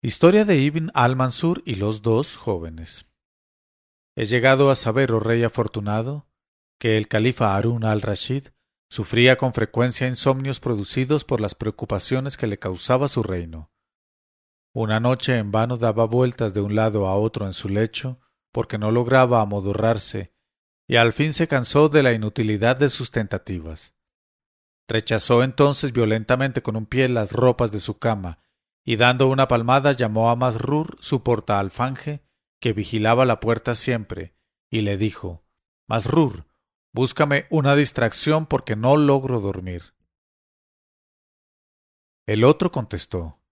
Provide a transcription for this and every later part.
Historia de Ibn al-Mansur y los dos jóvenes. He llegado a saber, oh rey afortunado, que el califa Harun al-Rashid sufría con frecuencia insomnios producidos por las preocupaciones que le causaba su reino. Una noche en vano daba vueltas de un lado a otro en su lecho, porque no lograba amodorrarse, y al fin se cansó de la inutilidad de sus tentativas. Rechazó entonces violentamente con un pie las ropas de su cama, y dando una palmada llamó a Masrur su portaalfanje, que vigilaba la puerta siempre, y le dijo Masrur, búscame una distracción porque no logro dormir. El otro contestó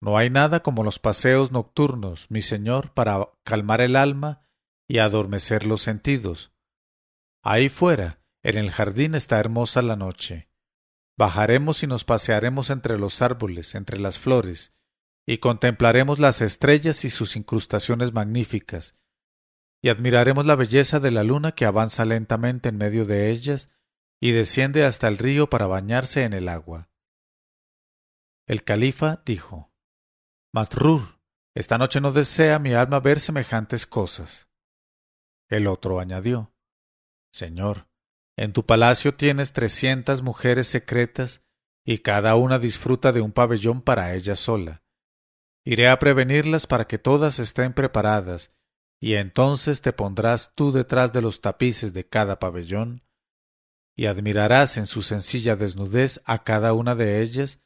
No hay nada como los paseos nocturnos, mi señor, para calmar el alma y adormecer los sentidos. Ahí fuera, en el jardín está hermosa la noche Bajaremos y nos pasearemos entre los árboles, entre las flores, y contemplaremos las estrellas y sus incrustaciones magníficas, y admiraremos la belleza de la luna que avanza lentamente en medio de ellas y desciende hasta el río para bañarse en el agua. El califa dijo Masrur, esta noche no desea mi alma ver semejantes cosas. El otro añadió Señor, en tu palacio tienes trescientas mujeres secretas y cada una disfruta de un pabellón para ella sola. Iré a prevenirlas para que todas estén preparadas, y entonces te pondrás tú detrás de los tapices de cada pabellón, y admirarás en su sencilla desnudez a cada una de ellas,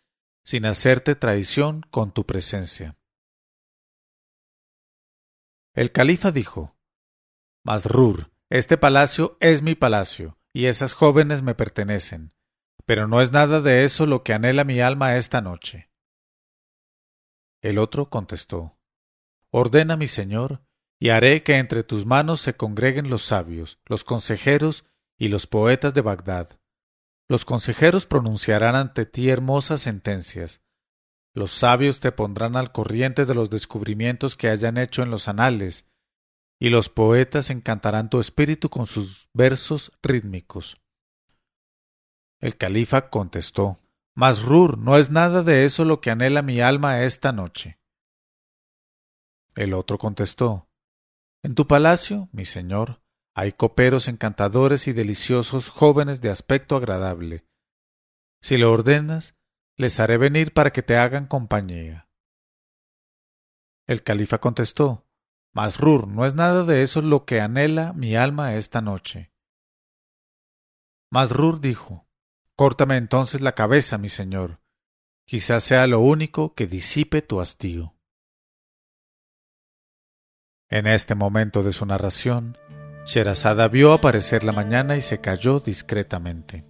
sin hacerte traición con tu presencia. El califa dijo Masrur, este palacio es mi palacio, y esas jóvenes me pertenecen, pero no es nada de eso lo que anhela mi alma esta noche. El otro contestó Ordena, mi señor, y haré que entre tus manos se congreguen los sabios, los consejeros y los poetas de Bagdad. Los consejeros pronunciarán ante ti hermosas sentencias. Los sabios te pondrán al corriente de los descubrimientos que hayan hecho en los anales, y los poetas encantarán tu espíritu con sus versos rítmicos. El califa contestó Masrur, no es nada de eso lo que anhela mi alma esta noche. El otro contestó En tu palacio, mi señor, hay coperos encantadores y deliciosos jóvenes de aspecto agradable. Si lo ordenas, les haré venir para que te hagan compañía. El califa contestó Masrur, no es nada de eso lo que anhela mi alma esta noche. Masrur dijo Córtame entonces la cabeza, mi señor. Quizás sea lo único que disipe tu hastío. En este momento de su narración, Sherazada vio aparecer la mañana y se calló discretamente.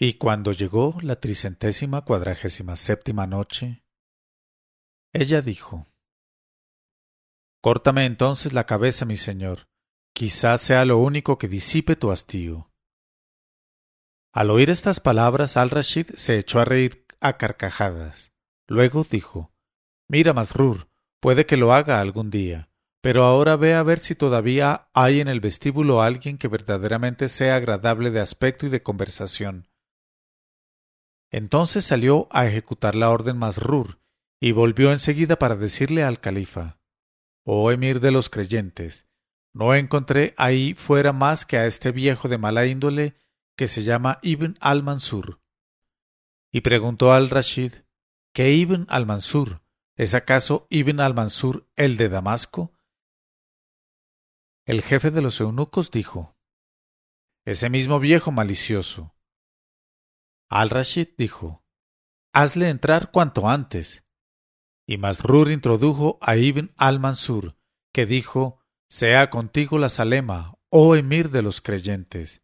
Y cuando llegó la tricentésima cuadragésima séptima noche, ella dijo Córtame entonces la cabeza, mi señor, quizás sea lo único que disipe tu hastío. Al oír estas palabras, Al Rashid se echó a reír a carcajadas. Luego dijo Mira, Masrur, puede que lo haga algún día, pero ahora ve a ver si todavía hay en el vestíbulo alguien que verdaderamente sea agradable de aspecto y de conversación entonces salió a ejecutar la orden Masrur y volvió enseguida para decirle al califa Oh emir de los creyentes, no encontré ahí fuera más que a este viejo de mala índole que se llama Ibn al-Mansur. Y preguntó al Rashid ¿Qué Ibn al-Mansur? ¿Es acaso Ibn al-Mansur el de Damasco? El jefe de los eunucos dijo Ese mismo viejo malicioso al-Rashid dijo Hazle entrar cuanto antes. Y Masrur introdujo a Ibn al-Mansur, que dijo Sea contigo la Salema, oh emir de los creyentes.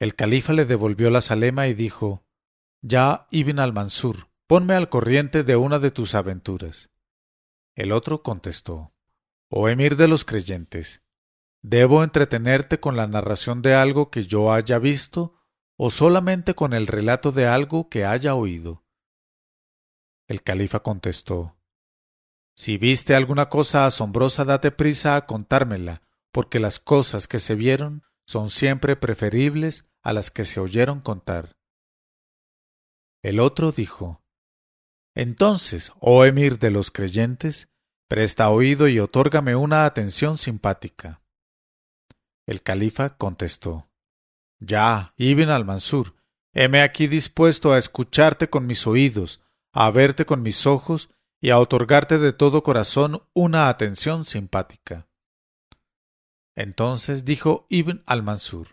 El califa le devolvió la Salema y dijo Ya, Ibn al-Mansur, ponme al corriente de una de tus aventuras. El otro contestó Oh emir de los creyentes, ¿Debo entretenerte con la narración de algo que yo haya visto o solamente con el relato de algo que haya oído? El califa contestó Si viste alguna cosa asombrosa, date prisa a contármela, porque las cosas que se vieron son siempre preferibles a las que se oyeron contar. El otro dijo Entonces, oh emir de los creyentes, presta oído y otórgame una atención simpática. El califa contestó Ya, Ibn al-Mansur, heme aquí dispuesto a escucharte con mis oídos, a verte con mis ojos y a otorgarte de todo corazón una atención simpática. Entonces dijo Ibn al-Mansur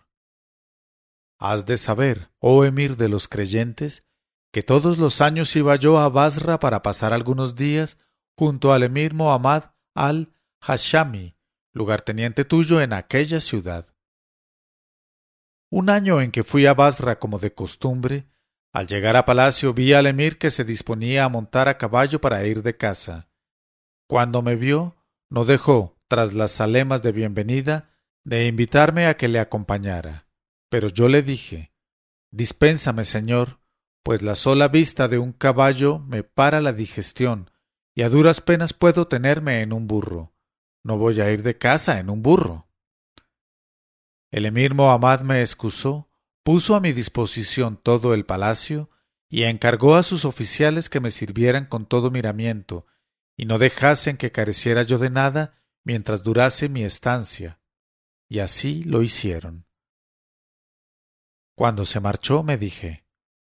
Has de saber, oh emir de los creyentes, que todos los años iba yo a Basra para pasar algunos días junto al emir Muhammad al-Hashami, lugarteniente tuyo en aquella ciudad. Un año en que fui a Basra como de costumbre, al llegar a palacio vi al emir que se disponía a montar a caballo para ir de casa. Cuando me vio, no dejó, tras las salemas de bienvenida, de invitarme a que le acompañara. Pero yo le dije Dispénsame, señor, pues la sola vista de un caballo me para la digestión, y a duras penas puedo tenerme en un burro. No voy a ir de casa en un burro. El emir Mohammad me excusó, puso a mi disposición todo el palacio y encargó a sus oficiales que me sirvieran con todo miramiento y no dejasen que careciera yo de nada mientras durase mi estancia. Y así lo hicieron. Cuando se marchó me dije,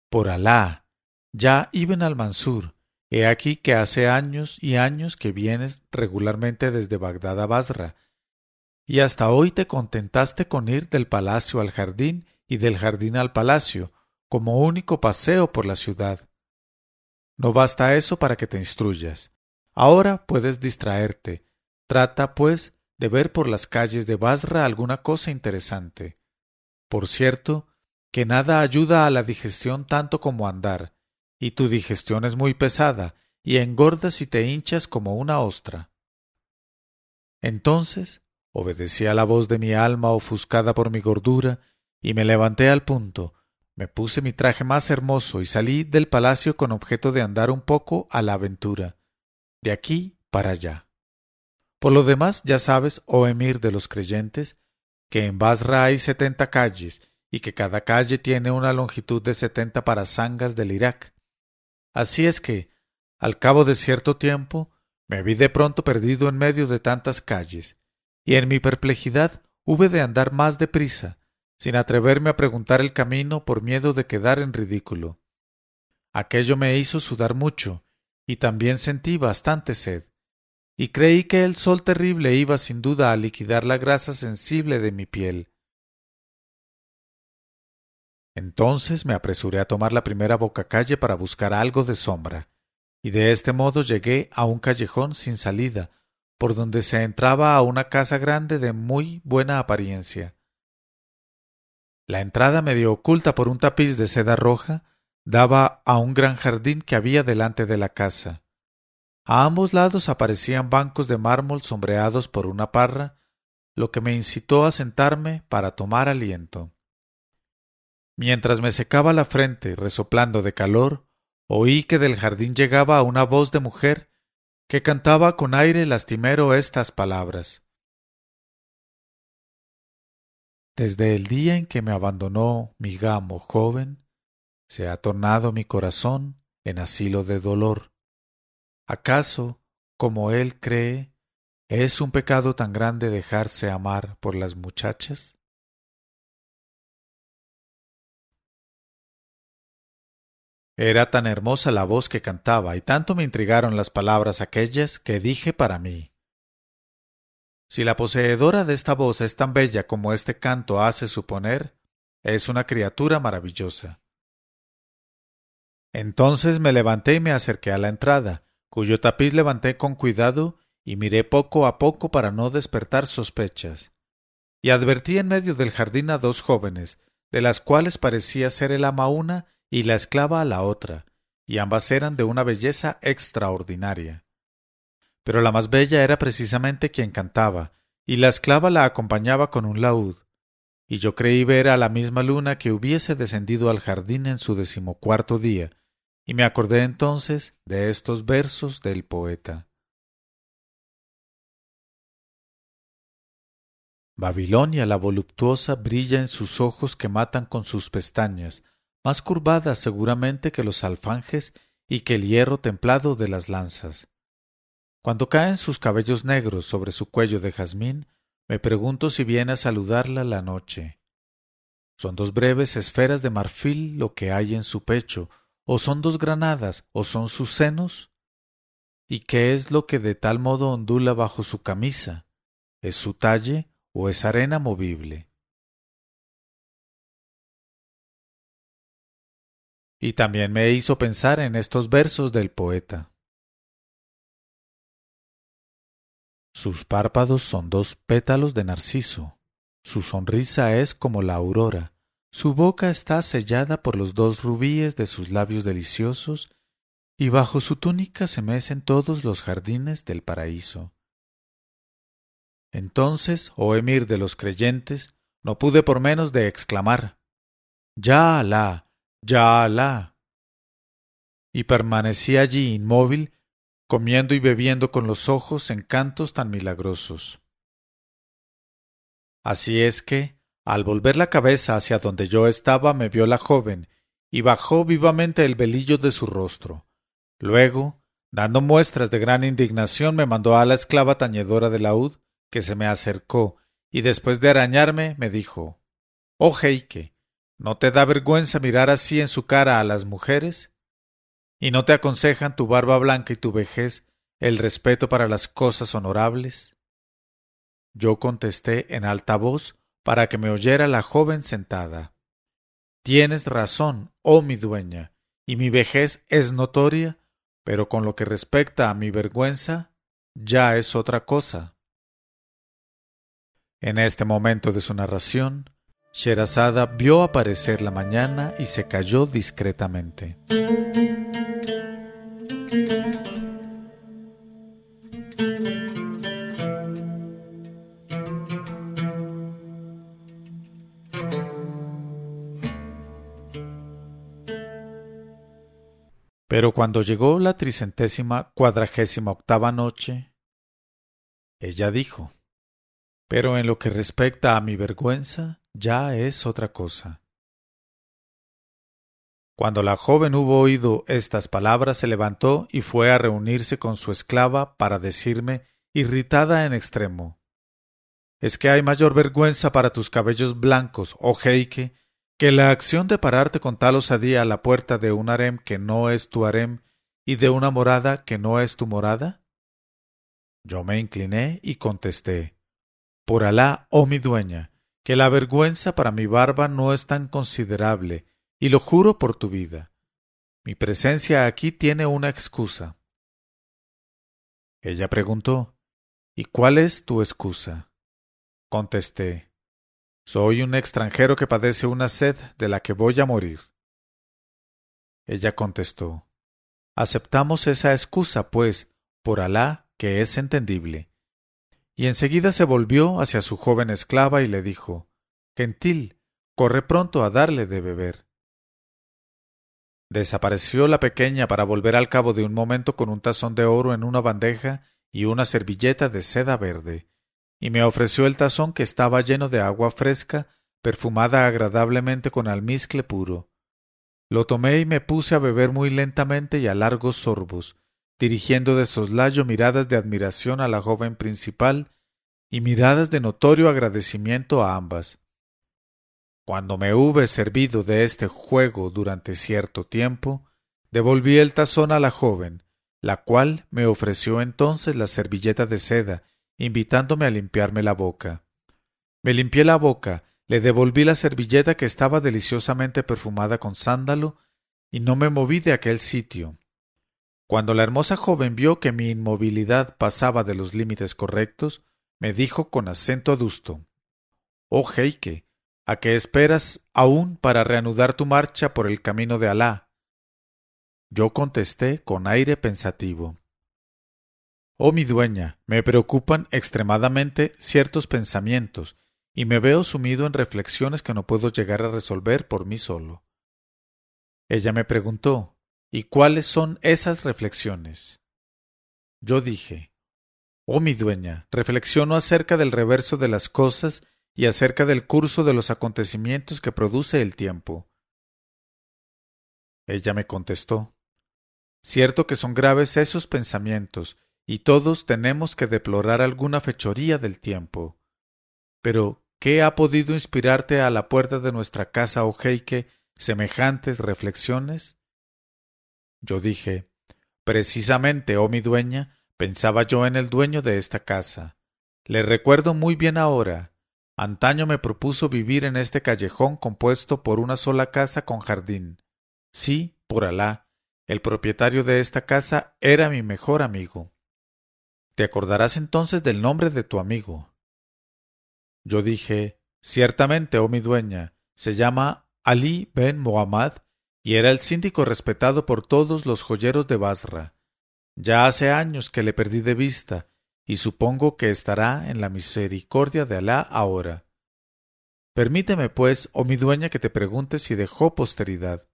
por Alá, ya Ibn al-Mansur, he aquí que hace años y años que vienes regularmente desde Bagdad a Basra, y hasta hoy te contentaste con ir del palacio al jardín y del jardín al palacio, como único paseo por la ciudad. No basta eso para que te instruyas. Ahora puedes distraerte. Trata, pues, de ver por las calles de Basra alguna cosa interesante. Por cierto, que nada ayuda a la digestión tanto como andar, y tu digestión es muy pesada, y engordas y te hinchas como una ostra. Entonces obedecí a la voz de mi alma ofuscada por mi gordura, y me levanté al punto, me puse mi traje más hermoso y salí del palacio con objeto de andar un poco a la aventura, de aquí para allá. Por lo demás, ya sabes, oh emir de los creyentes, que en Basra hay setenta calles y que cada calle tiene una longitud de setenta parasangas del Irak. Así es que, al cabo de cierto tiempo, me vi de pronto perdido en medio de tantas calles, y en mi perplejidad hube de andar más deprisa, sin atreverme a preguntar el camino por miedo de quedar en ridículo. Aquello me hizo sudar mucho, y también sentí bastante sed, y creí que el sol terrible iba sin duda a liquidar la grasa sensible de mi piel. Entonces me apresuré a tomar la primera bocacalle para buscar algo de sombra, y de este modo llegué a un callejón sin salida, por donde se entraba a una casa grande de muy buena apariencia. La entrada medio oculta por un tapiz de seda roja daba a un gran jardín que había delante de la casa. A ambos lados aparecían bancos de mármol sombreados por una parra, lo que me incitó a sentarme para tomar aliento. Mientras me secaba la frente resoplando de calor, oí que del jardín llegaba una voz de mujer que cantaba con aire lastimero estas palabras. Desde el día en que me abandonó mi gamo joven, se ha tornado mi corazón en asilo de dolor. ¿Acaso, como él cree, es un pecado tan grande dejarse amar por las muchachas? Era tan hermosa la voz que cantaba y tanto me intrigaron las palabras aquellas que dije para mí Si la poseedora de esta voz es tan bella como este canto hace suponer, es una criatura maravillosa. Entonces me levanté y me acerqué a la entrada, cuyo tapiz levanté con cuidado y miré poco a poco para no despertar sospechas. Y advertí en medio del jardín a dos jóvenes, de las cuales parecía ser el ama una y la esclava a la otra, y ambas eran de una belleza extraordinaria. Pero la más bella era precisamente quien cantaba, y la esclava la acompañaba con un laúd, y yo creí ver a la misma luna que hubiese descendido al jardín en su decimocuarto día, y me acordé entonces de estos versos del poeta. Babilonia la voluptuosa brilla en sus ojos que matan con sus pestañas, más curvadas seguramente que los alfanjes y que el hierro templado de las lanzas. Cuando caen sus cabellos negros sobre su cuello de jazmín, me pregunto si viene a saludarla la noche. Son dos breves esferas de marfil lo que hay en su pecho, o son dos granadas, o son sus senos. ¿Y qué es lo que de tal modo ondula bajo su camisa? ¿Es su talle o es arena movible? Y también me hizo pensar en estos versos del poeta. Sus párpados son dos pétalos de narciso, su sonrisa es como la aurora, su boca está sellada por los dos rubíes de sus labios deliciosos, y bajo su túnica se mecen todos los jardines del paraíso. Entonces, oh emir de los creyentes, no pude por menos de exclamar Ya Alá, ya Alá. Y permanecí allí inmóvil, comiendo y bebiendo con los ojos encantos tan milagrosos. Así es que, al volver la cabeza hacia donde yo estaba, me vio la joven, y bajó vivamente el velillo de su rostro. Luego, dando muestras de gran indignación, me mandó a la esclava tañedora de laúd, que se me acercó, y después de arañarme, me dijo Oh Heike, ¿no te da vergüenza mirar así en su cara a las mujeres? ¿Y no te aconsejan tu barba blanca y tu vejez el respeto para las cosas honorables? Yo contesté en alta voz para que me oyera la joven sentada. Tienes razón, oh mi dueña, y mi vejez es notoria, pero con lo que respecta a mi vergüenza, ya es otra cosa. En este momento de su narración, Sherazada vio aparecer la mañana y se calló discretamente. Pero cuando llegó la tricentésima cuadragésima octava noche, ella dijo, Pero en lo que respecta a mi vergüenza, ya es otra cosa. Cuando la joven hubo oído estas palabras, se levantó y fue a reunirse con su esclava para decirme, irritada en extremo, ¿Es que hay mayor vergüenza para tus cabellos blancos, oh jeique, que la acción de pararte con tal osadía a la puerta de un harem que no es tu harem y de una morada que no es tu morada? Yo me incliné y contesté Por Alá, oh mi dueña, que la vergüenza para mi barba no es tan considerable, y lo juro por tu vida. Mi presencia aquí tiene una excusa. Ella preguntó ¿Y cuál es tu excusa? Contesté soy un extranjero que padece una sed de la que voy a morir. Ella contestó Aceptamos esa excusa, pues, por Alá, que es entendible. Y enseguida se volvió hacia su joven esclava y le dijo Gentil, corre pronto a darle de beber. Desapareció la pequeña para volver al cabo de un momento con un tazón de oro en una bandeja y una servilleta de seda verde y me ofreció el tazón que estaba lleno de agua fresca, perfumada agradablemente con almizcle puro. Lo tomé y me puse a beber muy lentamente y a largos sorbos, dirigiendo de soslayo miradas de admiración a la joven principal y miradas de notorio agradecimiento a ambas. Cuando me hube servido de este juego durante cierto tiempo, devolví el tazón a la joven, la cual me ofreció entonces la servilleta de seda invitándome a limpiarme la boca. Me limpié la boca, le devolví la servilleta que estaba deliciosamente perfumada con sándalo, y no me moví de aquel sitio. Cuando la hermosa joven vio que mi inmovilidad pasaba de los límites correctos, me dijo con acento adusto Oh Heike, ¿a qué esperas aún para reanudar tu marcha por el camino de Alá? Yo contesté con aire pensativo Oh mi dueña, me preocupan extremadamente ciertos pensamientos, y me veo sumido en reflexiones que no puedo llegar a resolver por mí solo. Ella me preguntó ¿Y cuáles son esas reflexiones? Yo dije, Oh mi dueña, reflexiono acerca del reverso de las cosas y acerca del curso de los acontecimientos que produce el tiempo. Ella me contestó, Cierto que son graves esos pensamientos, y todos tenemos que deplorar alguna fechoría del tiempo. Pero, ¿qué ha podido inspirarte a la puerta de nuestra casa, oh Heike, semejantes reflexiones? Yo dije, Precisamente, oh mi dueña, pensaba yo en el dueño de esta casa. Le recuerdo muy bien ahora. Antaño me propuso vivir en este callejón compuesto por una sola casa con jardín. Sí, por Alá, el propietario de esta casa era mi mejor amigo. Te acordarás entonces del nombre de tu amigo. Yo dije, ciertamente, oh mi dueña, se llama Ali ben Muhammad y era el síndico respetado por todos los joyeros de Basra. Ya hace años que le perdí de vista, y supongo que estará en la misericordia de Alá ahora. Permíteme, pues, oh mi dueña, que te pregunte si dejó posteridad.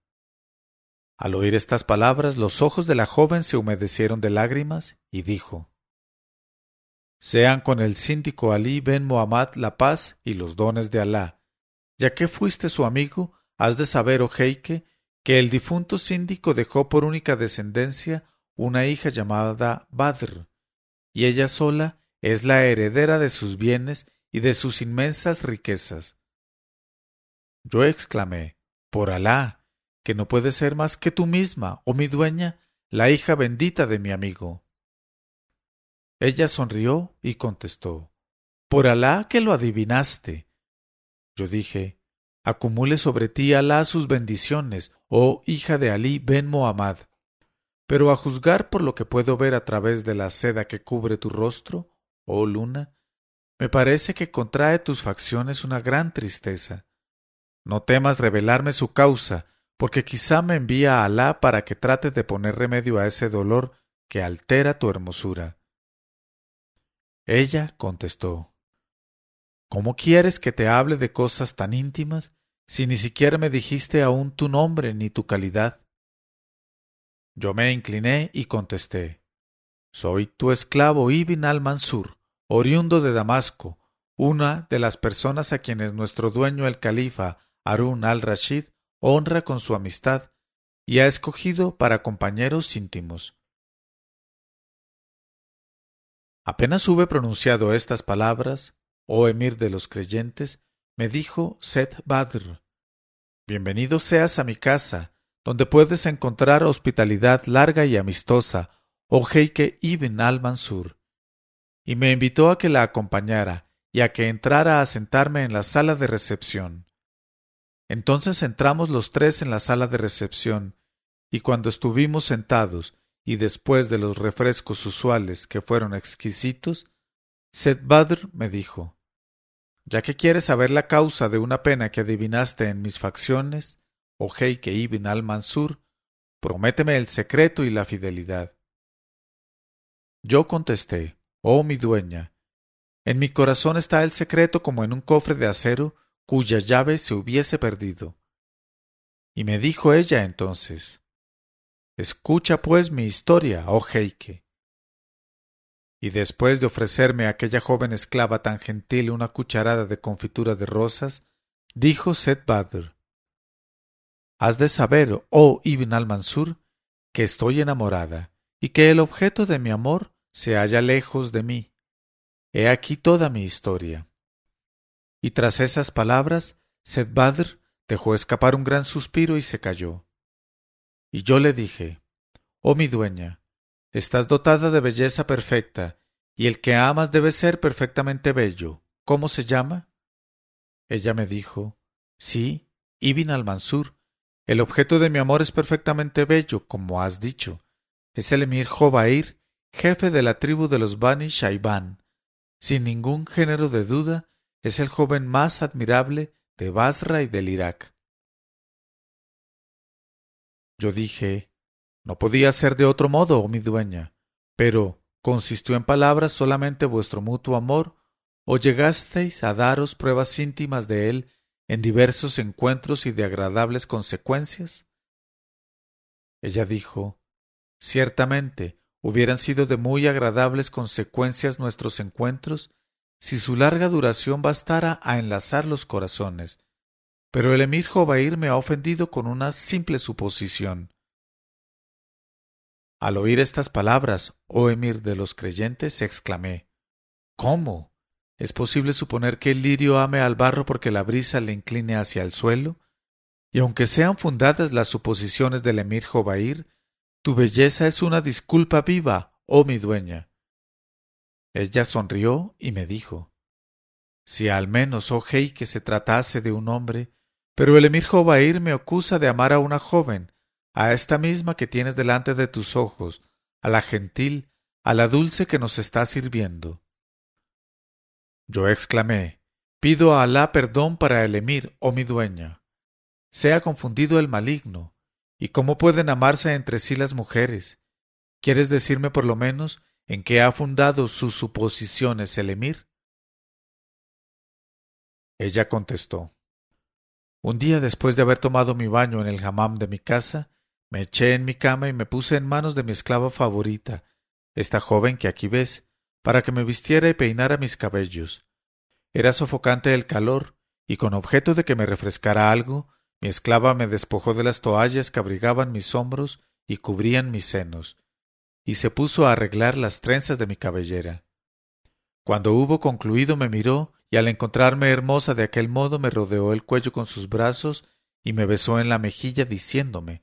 Al oír estas palabras, los ojos de la joven se humedecieron de lágrimas, y dijo Sean con el síndico Ali ben Muhammad la paz y los dones de Alá. Ya que fuiste su amigo, has de saber, oh Heike, que el difunto síndico dejó por única descendencia una hija llamada Badr, y ella sola es la heredera de sus bienes y de sus inmensas riquezas. Yo exclamé, por Alá, que no puede ser más que tú misma, oh mi dueña, la hija bendita de mi amigo. Ella sonrió y contestó, por Alá que lo adivinaste. Yo dije, acumule sobre ti Alá sus bendiciones, oh hija de Ali ben Muhammad. Pero a juzgar por lo que puedo ver a través de la seda que cubre tu rostro, oh luna, me parece que contrae tus facciones una gran tristeza. No temas revelarme su causa, porque quizá me envía a Alá para que trate de poner remedio a ese dolor que altera tu hermosura. Ella contestó ¿Cómo quieres que te hable de cosas tan íntimas si ni siquiera me dijiste aún tu nombre ni tu calidad? Yo me incliné y contesté Soy tu esclavo Ibn al-Mansur, oriundo de Damasco, una de las personas a quienes nuestro dueño el califa Harun al-Rashid honra con su amistad y ha escogido para compañeros íntimos. Apenas hube pronunciado estas palabras, oh emir de los creyentes, me dijo Seth Badr, Bienvenido seas a mi casa, donde puedes encontrar hospitalidad larga y amistosa, oh Heike ibn al-Mansur. Y me invitó a que la acompañara y a que entrara a sentarme en la sala de recepción. Entonces entramos los tres en la sala de recepción, y cuando estuvimos sentados, y después de los refrescos usuales que fueron exquisitos, Seth Badr me dijo ya que quieres saber la causa de una pena que adivinaste en mis facciones, oh Heike ibn al-Mansur, prométeme el secreto y la fidelidad. Yo contesté, oh mi dueña, en mi corazón está el secreto como en un cofre de acero cuya llave se hubiese perdido. Y me dijo ella entonces, Escucha pues mi historia, oh Heike. Y después de ofrecerme a aquella joven esclava tan gentil una cucharada de confitura de rosas, dijo Seth Badr Has de saber, oh Ibn al-Mansur, que estoy enamorada y que el objeto de mi amor se halla lejos de mí. He aquí toda mi historia. Y tras esas palabras, Seth Badr dejó escapar un gran suspiro y se calló. Y yo le dije, Oh mi dueña, Estás dotada de belleza perfecta, y el que amas debe ser perfectamente bello. ¿Cómo se llama? Ella me dijo, Sí, Ibn al-Mansur. El objeto de mi amor es perfectamente bello, como has dicho. Es el emir Jobair, jefe de la tribu de los Bani Shaiban. Sin ningún género de duda, es el joven más admirable de Basra y del Irak. Yo dije, no podía ser de otro modo, oh mi dueña. Pero, ¿consistió en palabras solamente vuestro mutuo amor? ¿O llegasteis a daros pruebas íntimas de él en diversos encuentros y de agradables consecuencias? Ella dijo Ciertamente, hubieran sido de muy agradables consecuencias nuestros encuentros si su larga duración bastara a enlazar los corazones. Pero el emir Jobair me ha ofendido con una simple suposición. Al oír estas palabras, oh emir de los creyentes, exclamé ¿Cómo? ¿Es posible suponer que el lirio ame al barro porque la brisa le incline hacia el suelo? Y aunque sean fundadas las suposiciones del emir Jobair, tu belleza es una disculpa viva, oh mi dueña. Ella sonrió y me dijo Si al menos, oh que se tratase de un hombre, pero el emir Jobair me acusa de amar a una joven, a esta misma que tienes delante de tus ojos, a la gentil, a la dulce que nos está sirviendo. Yo exclamé Pido a Alá perdón para el emir, oh mi dueña. Sea confundido el maligno. ¿Y cómo pueden amarse entre sí las mujeres? ¿Quieres decirme por lo menos en qué ha fundado sus suposiciones el emir? Ella contestó Un día después de haber tomado mi baño en el hammam de mi casa, me eché en mi cama y me puse en manos de mi esclava favorita, esta joven que aquí ves, para que me vistiera y peinara mis cabellos. Era sofocante el calor, y con objeto de que me refrescara algo, mi esclava me despojó de las toallas que abrigaban mis hombros y cubrían mis senos, y se puso a arreglar las trenzas de mi cabellera. Cuando hubo concluido me miró, y al encontrarme hermosa de aquel modo me rodeó el cuello con sus brazos y me besó en la mejilla diciéndome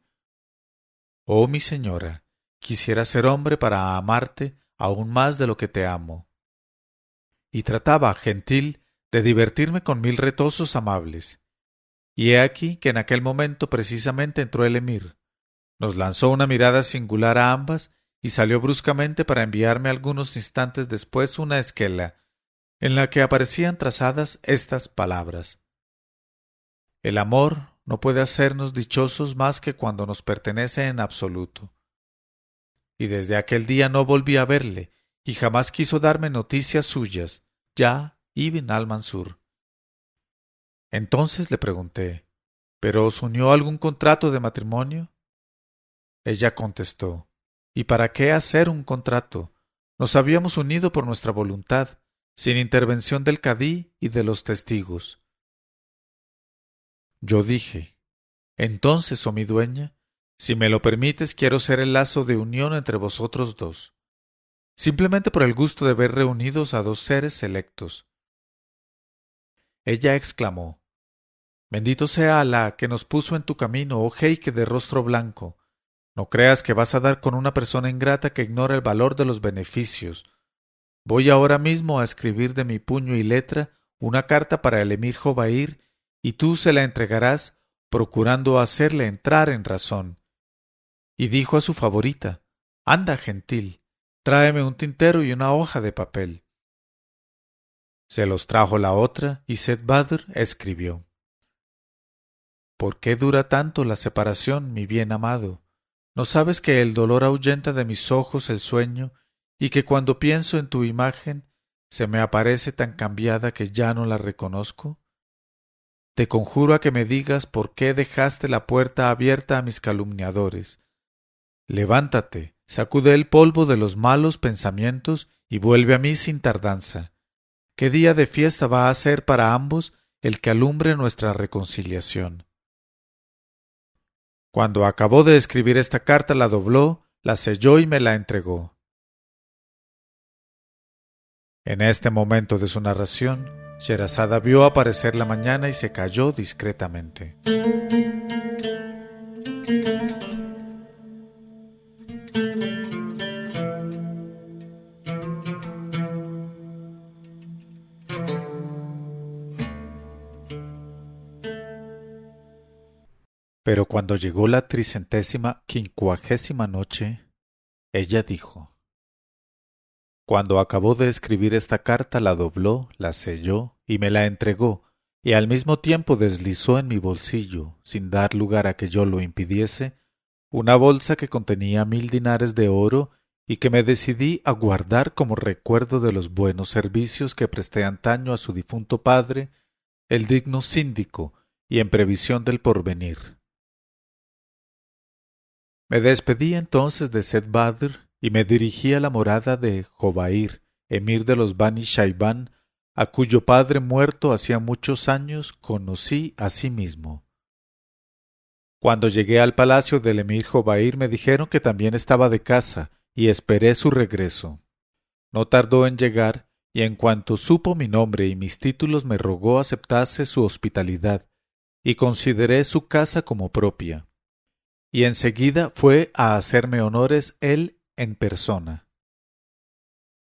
Oh mi señora, quisiera ser hombre para amarte aún más de lo que te amo. Y trataba, gentil, de divertirme con mil retosos amables. Y he aquí que en aquel momento precisamente entró el emir. Nos lanzó una mirada singular a ambas y salió bruscamente para enviarme algunos instantes después una esquela, en la que aparecían trazadas estas palabras El amor no puede hacernos dichosos más que cuando nos pertenece en absoluto. Y desde aquel día no volví a verle, y jamás quiso darme noticias suyas, ya Ibn al-Mansur. Entonces le pregunté, ¿pero os unió algún contrato de matrimonio? Ella contestó, ¿y para qué hacer un contrato? Nos habíamos unido por nuestra voluntad, sin intervención del cadí y de los testigos. Yo dije Entonces, oh mi dueña, si me lo permites, quiero ser el lazo de unión entre vosotros dos, simplemente por el gusto de ver reunidos a dos seres selectos. Ella exclamó Bendito sea Alá que nos puso en tu camino, oh jeique de rostro blanco. No creas que vas a dar con una persona ingrata que ignora el valor de los beneficios. Voy ahora mismo a escribir de mi puño y letra una carta para el emir Jobair y tú se la entregarás procurando hacerle entrar en razón. Y dijo a su favorita Anda, gentil, tráeme un tintero y una hoja de papel. Se los trajo la otra, y Seth escribió ¿Por qué dura tanto la separación, mi bien amado? ¿No sabes que el dolor ahuyenta de mis ojos el sueño, y que cuando pienso en tu imagen se me aparece tan cambiada que ya no la reconozco? Te conjuro a que me digas por qué dejaste la puerta abierta a mis calumniadores. Levántate, sacude el polvo de los malos pensamientos y vuelve a mí sin tardanza. ¿Qué día de fiesta va a ser para ambos el que alumbre nuestra reconciliación? Cuando acabó de escribir esta carta la dobló, la selló y me la entregó. En este momento de su narración, Sherazada vio aparecer la mañana y se calló discretamente. Pero cuando llegó la tricentésima quincuagésima noche, ella dijo cuando acabó de escribir esta carta la dobló, la selló y me la entregó, y al mismo tiempo deslizó en mi bolsillo, sin dar lugar a que yo lo impidiese, una bolsa que contenía mil dinares de oro y que me decidí a guardar como recuerdo de los buenos servicios que presté antaño a su difunto padre, el digno síndico, y en previsión del porvenir. Me despedí entonces de Seth Badr y me dirigí a la morada de Jobair, emir de los Bani Shaiban, a cuyo padre muerto hacía muchos años conocí a sí mismo. Cuando llegué al palacio del emir Jobair me dijeron que también estaba de casa y esperé su regreso. No tardó en llegar y en cuanto supo mi nombre y mis títulos me rogó aceptase su hospitalidad y consideré su casa como propia. Y enseguida fue a hacerme honores él en persona.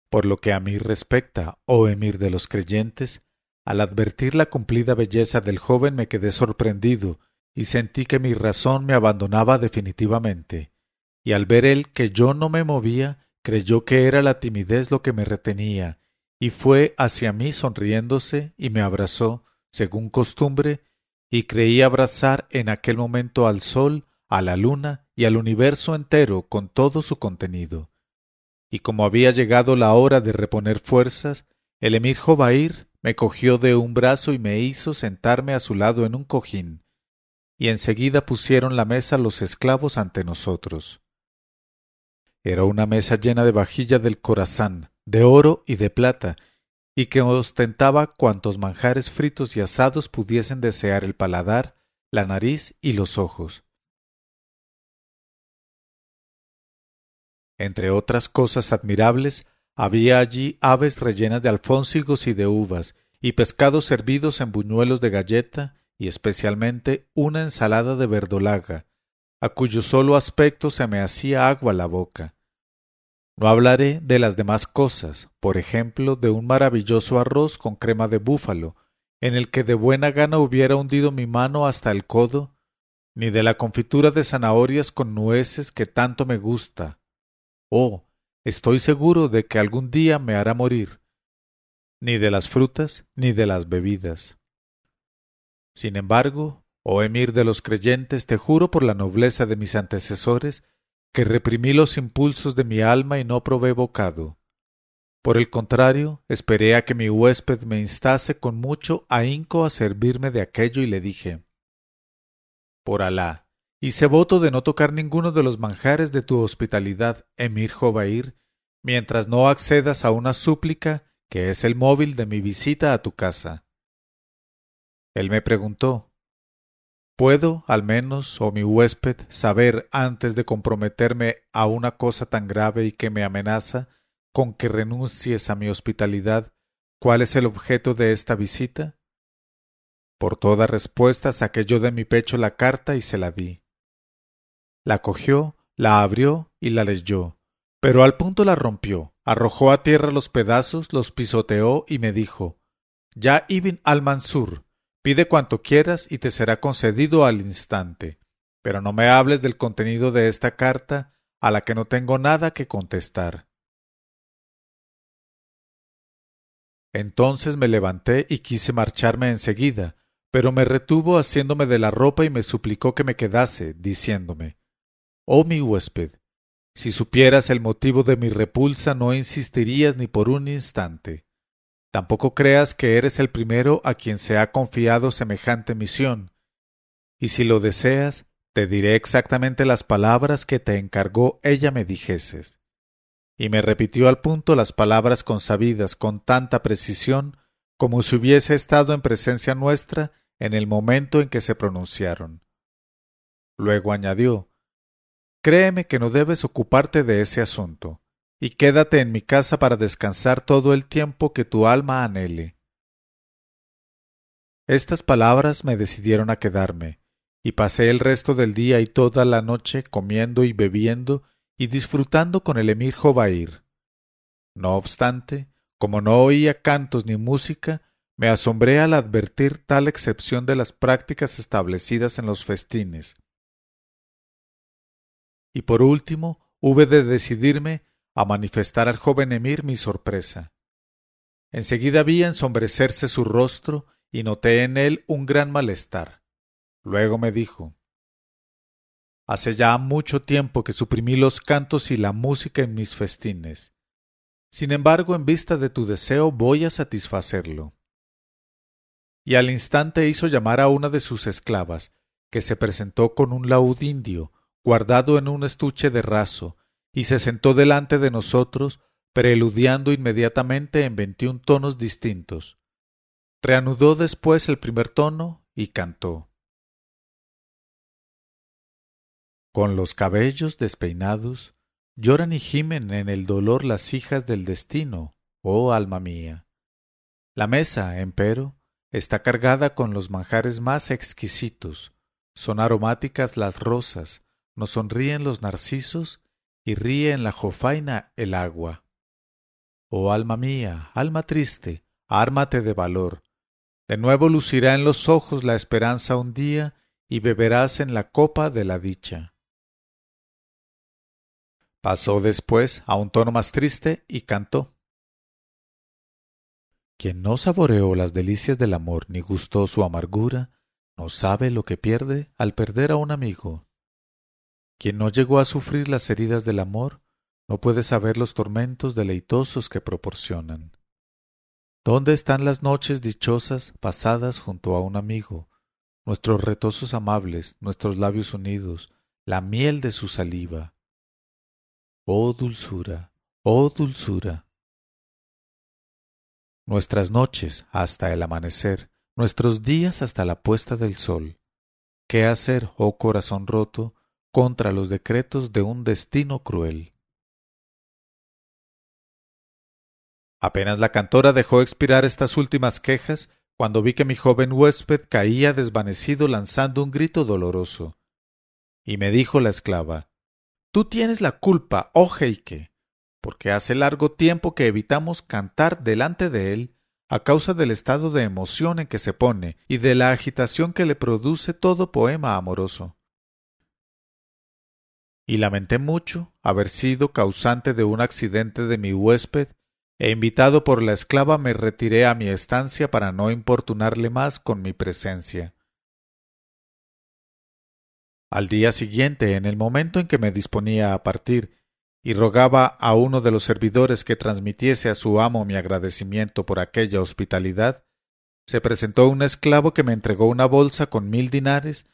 Por lo que a mí respecta, oh emir de los creyentes, al advertir la cumplida belleza del joven me quedé sorprendido y sentí que mi razón me abandonaba definitivamente, y al ver él que yo no me movía, creyó que era la timidez lo que me retenía, y fue hacia mí sonriéndose y me abrazó, según costumbre, y creí abrazar en aquel momento al sol, a la luna y al universo entero con todo su contenido. Y como había llegado la hora de reponer fuerzas, el emir Jobair me cogió de un brazo y me hizo sentarme a su lado en un cojín, y enseguida pusieron la mesa los esclavos ante nosotros. Era una mesa llena de vajilla del corazán, de oro y de plata, y que ostentaba cuantos manjares fritos y asados pudiesen desear el paladar, la nariz y los ojos. Entre otras cosas admirables, había allí aves rellenas de alfónsigos y de uvas, y pescados servidos en buñuelos de galleta, y especialmente una ensalada de verdolaga, a cuyo solo aspecto se me hacía agua la boca. No hablaré de las demás cosas, por ejemplo, de un maravilloso arroz con crema de búfalo, en el que de buena gana hubiera hundido mi mano hasta el codo, ni de la confitura de zanahorias con nueces que tanto me gusta. Oh, estoy seguro de que algún día me hará morir, ni de las frutas, ni de las bebidas. Sin embargo, oh emir de los creyentes, te juro por la nobleza de mis antecesores, que reprimí los impulsos de mi alma y no probé bocado. Por el contrario, esperé a que mi huésped me instase con mucho ahínco a servirme de aquello y le dije Por Alá, hice voto de no tocar ninguno de los manjares de tu hospitalidad, emir Jobair, mientras no accedas a una súplica que es el móvil de mi visita a tu casa. Él me preguntó ¿Puedo, al menos, oh mi huésped, saber, antes de comprometerme a una cosa tan grave y que me amenaza, con que renuncies a mi hospitalidad, cuál es el objeto de esta visita? Por toda respuesta saqué yo de mi pecho la carta y se la di. La cogió, la abrió y la leyó, pero al punto la rompió, arrojó a tierra los pedazos, los pisoteó y me dijo Ya Ibn al-Mansur, Pide cuanto quieras y te será concedido al instante, pero no me hables del contenido de esta carta a la que no tengo nada que contestar. Entonces me levanté y quise marcharme enseguida, pero me retuvo haciéndome de la ropa y me suplicó que me quedase, diciéndome Oh mi huésped, si supieras el motivo de mi repulsa no insistirías ni por un instante. Tampoco creas que eres el primero a quien se ha confiado semejante misión, y si lo deseas, te diré exactamente las palabras que te encargó ella me dijeses. Y me repitió al punto las palabras consabidas con tanta precisión como si hubiese estado en presencia nuestra en el momento en que se pronunciaron. Luego añadió Créeme que no debes ocuparte de ese asunto y quédate en mi casa para descansar todo el tiempo que tu alma anhele. Estas palabras me decidieron a quedarme, y pasé el resto del día y toda la noche comiendo y bebiendo y disfrutando con el emir Jobair. No obstante, como no oía cantos ni música, me asombré al advertir tal excepción de las prácticas establecidas en los festines. Y por último, hube de decidirme a manifestar al joven emir mi sorpresa. Enseguida vi ensombrecerse su rostro y noté en él un gran malestar. Luego me dijo Hace ya mucho tiempo que suprimí los cantos y la música en mis festines. Sin embargo, en vista de tu deseo voy a satisfacerlo. Y al instante hizo llamar a una de sus esclavas, que se presentó con un laúd indio, guardado en un estuche de raso, y se sentó delante de nosotros, preludiando inmediatamente en veintiún tonos distintos. Reanudó después el primer tono y cantó. Con los cabellos despeinados, lloran y gimen en el dolor las hijas del destino, oh alma mía. La mesa, empero, está cargada con los manjares más exquisitos, son aromáticas las rosas, nos sonríen los narcisos y ríe en la jofaina el agua. Oh alma mía, alma triste, ármate de valor. De nuevo lucirá en los ojos la esperanza un día y beberás en la copa de la dicha. Pasó después a un tono más triste y cantó. Quien no saboreó las delicias del amor ni gustó su amargura, no sabe lo que pierde al perder a un amigo. Quien no llegó a sufrir las heridas del amor, no puede saber los tormentos deleitosos que proporcionan. ¿Dónde están las noches dichosas pasadas junto a un amigo, nuestros retosos amables, nuestros labios unidos, la miel de su saliva? Oh dulzura, oh dulzura, nuestras noches hasta el amanecer, nuestros días hasta la puesta del sol. ¿Qué hacer, oh corazón roto, contra los decretos de un destino cruel? Apenas la cantora dejó expirar estas últimas quejas, cuando vi que mi joven huésped caía desvanecido lanzando un grito doloroso. Y me dijo la esclava Tú tienes la culpa, oh Heike porque hace largo tiempo que evitamos cantar delante de él a causa del estado de emoción en que se pone y de la agitación que le produce todo poema amoroso. Y lamenté mucho haber sido causante de un accidente de mi huésped, e invitado por la esclava me retiré a mi estancia para no importunarle más con mi presencia. Al día siguiente, en el momento en que me disponía a partir, y rogaba a uno de los servidores que transmitiese a su amo mi agradecimiento por aquella hospitalidad, se presentó un esclavo que me entregó una bolsa con mil dinares,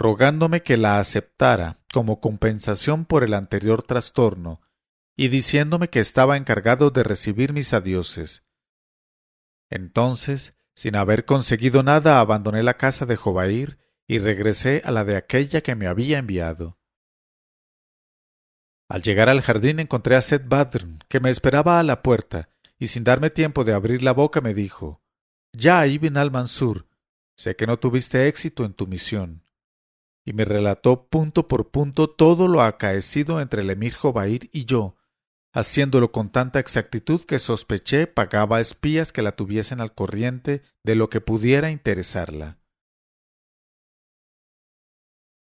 rogándome que la aceptara como compensación por el anterior trastorno, y diciéndome que estaba encargado de recibir mis adioses. Entonces, sin haber conseguido nada, abandoné la casa de Jobair y regresé a la de aquella que me había enviado. Al llegar al jardín encontré a Seth que me esperaba a la puerta, y sin darme tiempo de abrir la boca me dijo Ya, Ibn al-Mansur, sé que no tuviste éxito en tu misión. Y me relató punto por punto todo lo acaecido entre el emir Jobair y yo, haciéndolo con tanta exactitud que sospeché pagaba espías que la tuviesen al corriente de lo que pudiera interesarla.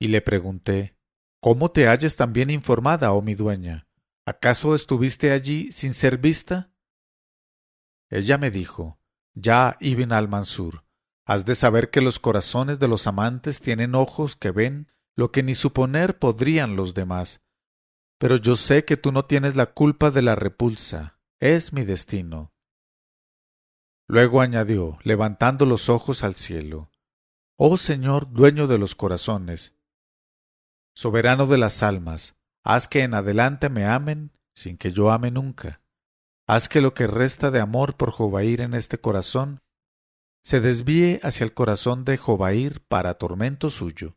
Y le pregunté ¿Cómo te halles tan bien informada, oh mi dueña? ¿Acaso estuviste allí sin ser vista? Ella me dijo, Ya, Ibn al-Mansur, has de saber que los corazones de los amantes tienen ojos que ven lo que ni suponer podrían los demás. Pero yo sé que tú no tienes la culpa de la repulsa, es mi destino. Luego añadió, levantando los ojos al cielo, Oh Señor, dueño de los corazones, Soberano de las almas, haz que en adelante me amen sin que yo ame nunca. Haz que lo que resta de amor por Jobair en este corazón se desvíe hacia el corazón de Jobair para tormento suyo.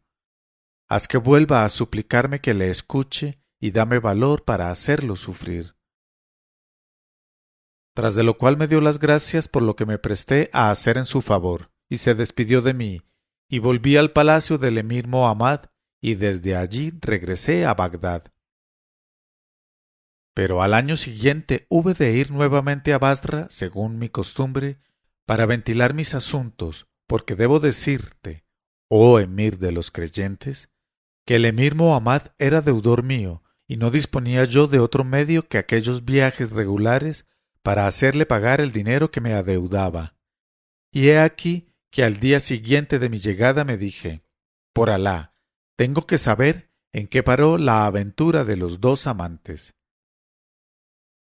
Haz que vuelva a suplicarme que le escuche y dame valor para hacerlo sufrir. Tras de lo cual me dio las gracias por lo que me presté a hacer en su favor, y se despidió de mí, y volví al palacio del emir Mohammad y desde allí regresé a Bagdad. Pero al año siguiente hube de ir nuevamente a Basra, según mi costumbre, para ventilar mis asuntos, porque debo decirte, oh emir de los creyentes, que el emir Muhammad era deudor mío, y no disponía yo de otro medio que aquellos viajes regulares para hacerle pagar el dinero que me adeudaba. Y he aquí que al día siguiente de mi llegada me dije, por Alá, tengo que saber en qué paró la aventura de los dos amantes.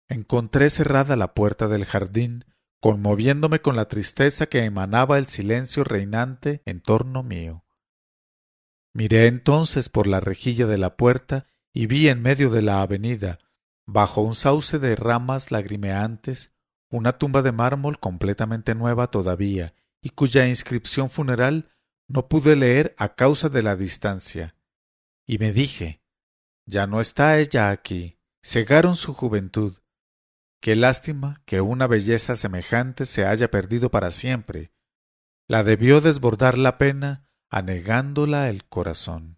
Encontré cerrada la puerta del jardín, conmoviéndome con la tristeza que emanaba el silencio reinante en torno mío. Miré entonces por la rejilla de la puerta y vi en medio de la avenida, bajo un sauce de ramas lagrimeantes, una tumba de mármol completamente nueva todavía y cuya inscripción funeral no pude leer a causa de la distancia. Y me dije, ya no está ella aquí, cegaron su juventud. Qué lástima que una belleza semejante se haya perdido para siempre. La debió desbordar la pena, anegándola el corazón.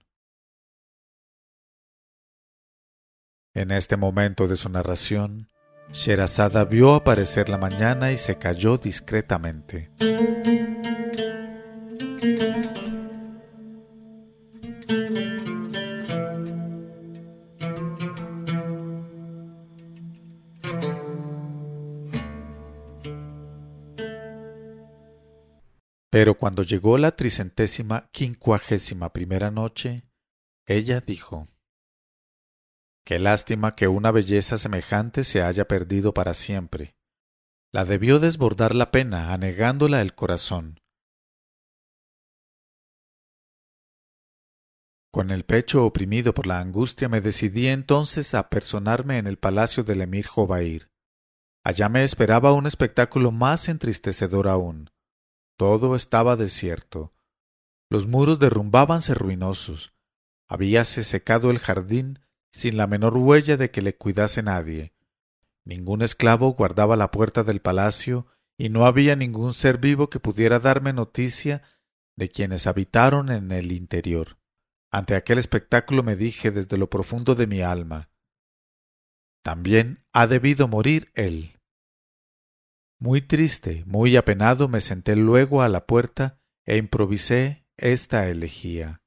En este momento de su narración, Sherazada vio aparecer la mañana y se calló discretamente. Pero cuando llegó la tricentésima quincuagésima primera noche, ella dijo Qué lástima que una belleza semejante se haya perdido para siempre. La debió desbordar la pena, anegándola el corazón. Con el pecho oprimido por la angustia me decidí entonces a personarme en el palacio del emir Jobair. Allá me esperaba un espectáculo más entristecedor aún. Todo estaba desierto. Los muros derrumbábanse ruinosos. Habíase secado el jardín sin la menor huella de que le cuidase nadie. Ningún esclavo guardaba la puerta del palacio y no había ningún ser vivo que pudiera darme noticia de quienes habitaron en el interior. Ante aquel espectáculo me dije desde lo profundo de mi alma también ha debido morir él. Muy triste, muy apenado, me senté luego a la puerta e improvisé esta elegía.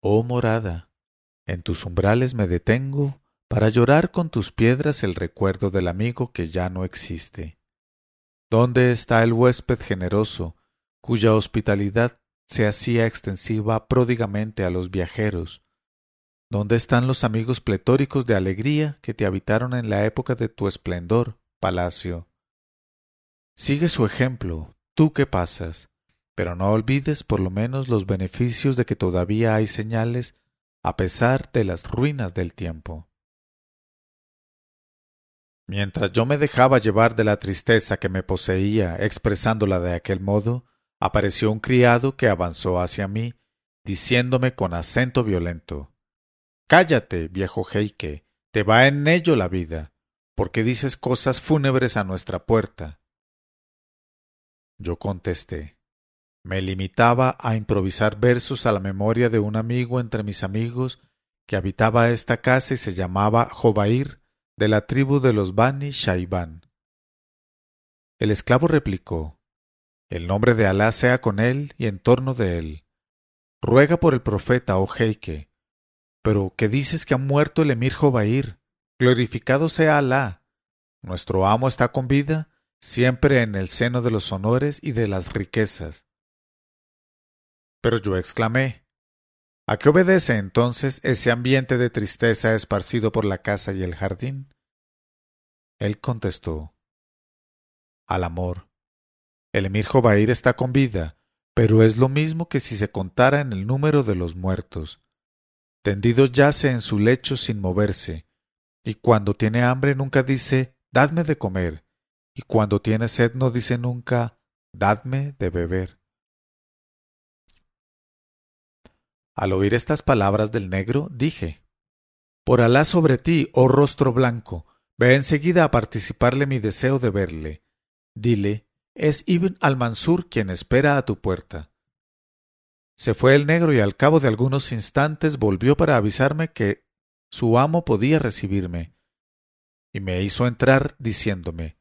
Oh morada, en tus umbrales me detengo para llorar con tus piedras el recuerdo del amigo que ya no existe. ¿Dónde está el huésped generoso, cuya hospitalidad se hacía extensiva pródigamente a los viajeros? ¿Dónde están los amigos pletóricos de alegría que te habitaron en la época de tu esplendor, palacio? Sigue su ejemplo, tú que pasas, pero no olvides por lo menos los beneficios de que todavía hay señales a pesar de las ruinas del tiempo. Mientras yo me dejaba llevar de la tristeza que me poseía expresándola de aquel modo, apareció un criado que avanzó hacia mí, diciéndome con acento violento Cállate, viejo jeique, te va en ello la vida, porque dices cosas fúnebres a nuestra puerta. Yo contesté me limitaba a improvisar versos a la memoria de un amigo entre mis amigos que habitaba esta casa y se llamaba Jobair, de la tribu de los Bani Shaiban. El esclavo replicó El nombre de Alá sea con él y en torno de él. Ruega por el profeta, oh Heike. Pero ¿qué dices que ha muerto el emir Jobair? Glorificado sea Alá. Nuestro amo está con vida, siempre en el seno de los honores y de las riquezas. Pero yo exclamé ¿A qué obedece entonces ese ambiente de tristeza esparcido por la casa y el jardín? Él contestó Al amor. El emir Jobair está con vida, pero es lo mismo que si se contara en el número de los muertos. Tendido yace en su lecho sin moverse, y cuando tiene hambre nunca dice Dadme de comer, y cuando tiene sed no dice nunca Dadme de beber. Al oír estas palabras del negro, dije Por Alá sobre ti, oh rostro blanco, ve enseguida a participarle mi deseo de verle. Dile, es Ibn al-Mansur quien espera a tu puerta. Se fue el negro y al cabo de algunos instantes volvió para avisarme que su amo podía recibirme, y me hizo entrar diciéndome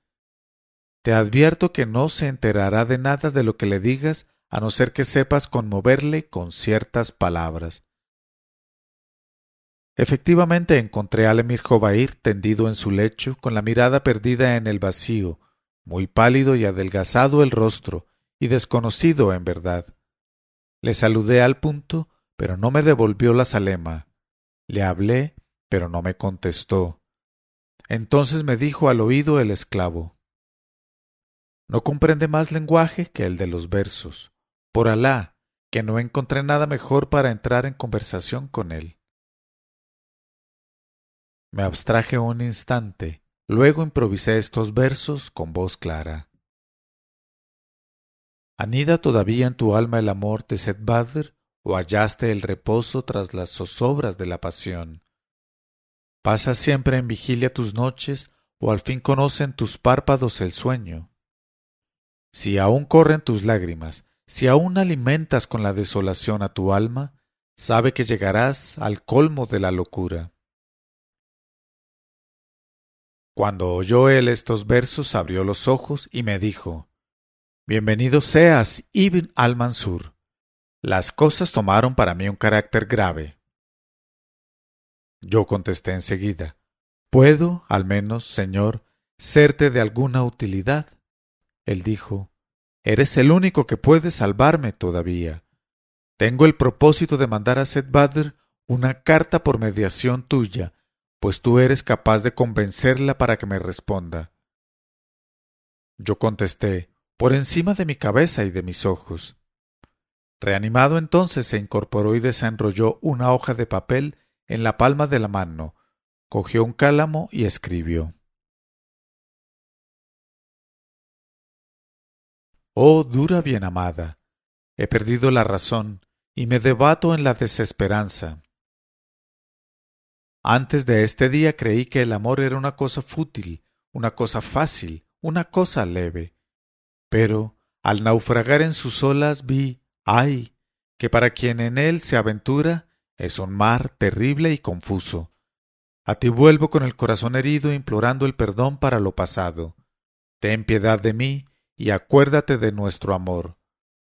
Te advierto que no se enterará de nada de lo que le digas a no ser que sepas conmoverle con ciertas palabras. Efectivamente encontré al emir Jobair tendido en su lecho, con la mirada perdida en el vacío, muy pálido y adelgazado el rostro, y desconocido en verdad. Le saludé al punto, pero no me devolvió la salema. Le hablé, pero no me contestó. Entonces me dijo al oído el esclavo No comprende más lenguaje que el de los versos. Por Alá, que no encontré nada mejor para entrar en conversación con él. Me abstraje un instante, luego improvisé estos versos con voz clara. ¿Anida todavía en tu alma el amor de Seth o hallaste el reposo tras las zozobras de la pasión? ¿Pasas siempre en vigilia tus noches o al fin conocen tus párpados el sueño? Si aún corren tus lágrimas, si aún alimentas con la desolación a tu alma, sabe que llegarás al colmo de la locura. Cuando oyó él estos versos abrió los ojos y me dijo Bienvenido seas, Ibn al-Mansur. Las cosas tomaron para mí un carácter grave. Yo contesté enseguida ¿Puedo, al menos, señor, serte de alguna utilidad? Él dijo Eres el único que puede salvarme todavía. Tengo el propósito de mandar a Seth Badr una carta por mediación tuya pues tú eres capaz de convencerla para que me responda. Yo contesté, por encima de mi cabeza y de mis ojos. Reanimado entonces se incorporó y desenrolló una hoja de papel en la palma de la mano, cogió un cálamo y escribió. Oh dura bien amada, he perdido la razón y me debato en la desesperanza. Antes de este día creí que el amor era una cosa fútil, una cosa fácil, una cosa leve. Pero, al naufragar en sus olas, vi, ay, que para quien en él se aventura es un mar terrible y confuso. A ti vuelvo con el corazón herido implorando el perdón para lo pasado. Ten piedad de mí y acuérdate de nuestro amor.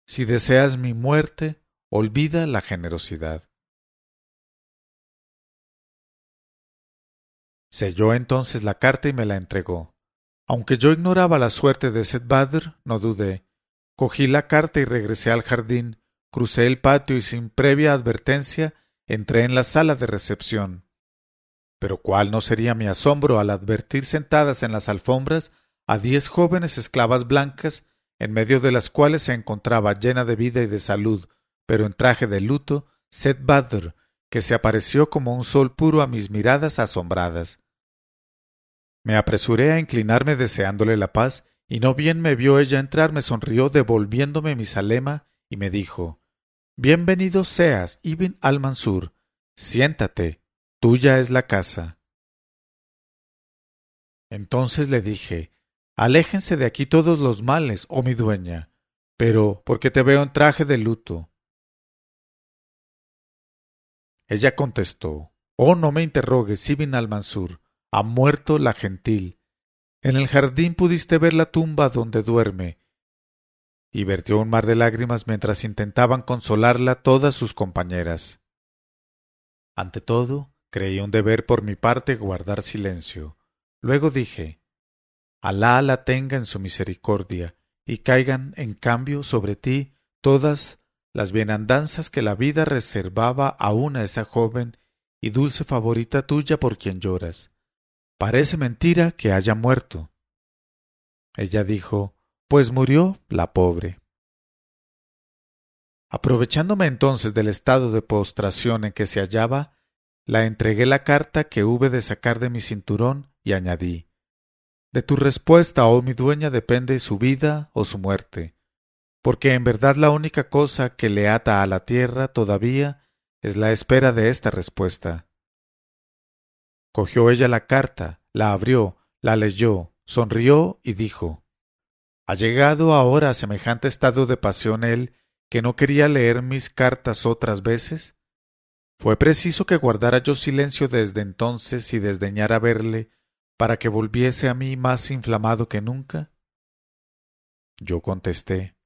Si deseas mi muerte, olvida la generosidad. Selló entonces la carta y me la entregó. Aunque yo ignoraba la suerte de Seth no dudé. Cogí la carta y regresé al jardín, crucé el patio y sin previa advertencia entré en la sala de recepción. Pero cuál no sería mi asombro al advertir sentadas en las alfombras a diez jóvenes esclavas blancas, en medio de las cuales se encontraba llena de vida y de salud, pero en traje de luto, Seth que se apareció como un sol puro a mis miradas asombradas. Me apresuré a inclinarme deseándole la paz, y no bien me vio ella entrar, me sonrió devolviéndome mi salema y me dijo Bienvenido seas, Ibn al-Mansur. Siéntate, tuya es la casa. Entonces le dije Aléjense de aquí todos los males, oh mi dueña, pero porque te veo en traje de luto. Ella contestó Oh, no me interrogues, Ibn al-Mansur ha muerto la gentil. En el jardín pudiste ver la tumba donde duerme. Y vertió un mar de lágrimas mientras intentaban consolarla todas sus compañeras. Ante todo, creí un deber por mi parte guardar silencio. Luego dije Alá la tenga en su misericordia, y caigan en cambio sobre ti todas las bienandanzas que la vida reservaba aún a esa joven y dulce favorita tuya por quien lloras. Parece mentira que haya muerto. Ella dijo, Pues murió la pobre. Aprovechándome entonces del estado de postración en que se hallaba, la entregué la carta que hube de sacar de mi cinturón y añadí De tu respuesta, oh mi dueña, depende su vida o su muerte, porque en verdad la única cosa que le ata a la tierra todavía es la espera de esta respuesta. Cogió ella la carta, la abrió, la leyó, sonrió y dijo ¿Ha llegado ahora a semejante estado de pasión él que no quería leer mis cartas otras veces? ¿Fue preciso que guardara yo silencio desde entonces y desdeñara verle para que volviese a mí más inflamado que nunca? Yo contesté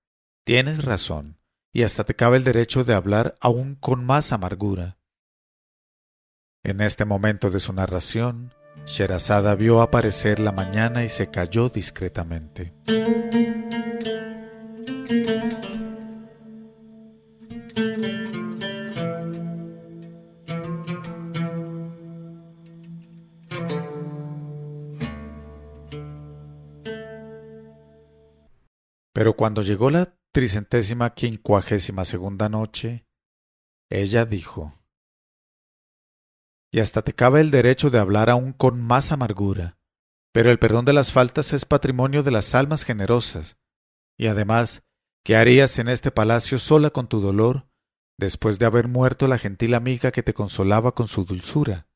Tienes razón, y hasta te cabe el derecho de hablar aún con más amargura. En este momento de su narración, Sherazada vio aparecer la mañana y se calló discretamente. Pero cuando llegó la tricentésima quincuagésima segunda noche, ella dijo Y hasta te cabe el derecho de hablar aún con más amargura, pero el perdón de las faltas es patrimonio de las almas generosas, y además, ¿qué harías en este palacio sola con tu dolor, después de haber muerto la gentil amiga que te consolaba con su dulzura?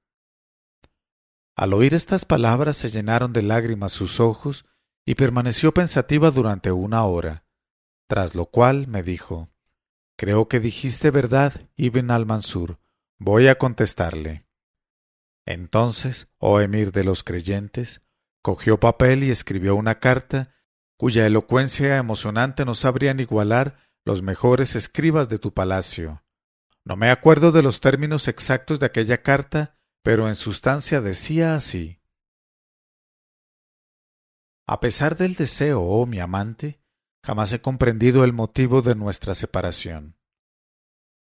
Al oír estas palabras se llenaron de lágrimas sus ojos y permaneció pensativa durante una hora, tras lo cual me dijo Creo que dijiste verdad, Ibn al-Mansur. Voy a contestarle. Entonces, oh emir de los creyentes, cogió papel y escribió una carta cuya elocuencia emocionante no sabrían igualar los mejores escribas de tu palacio. No me acuerdo de los términos exactos de aquella carta, pero en sustancia decía así A pesar del deseo, oh mi amante, jamás he comprendido el motivo de nuestra separación.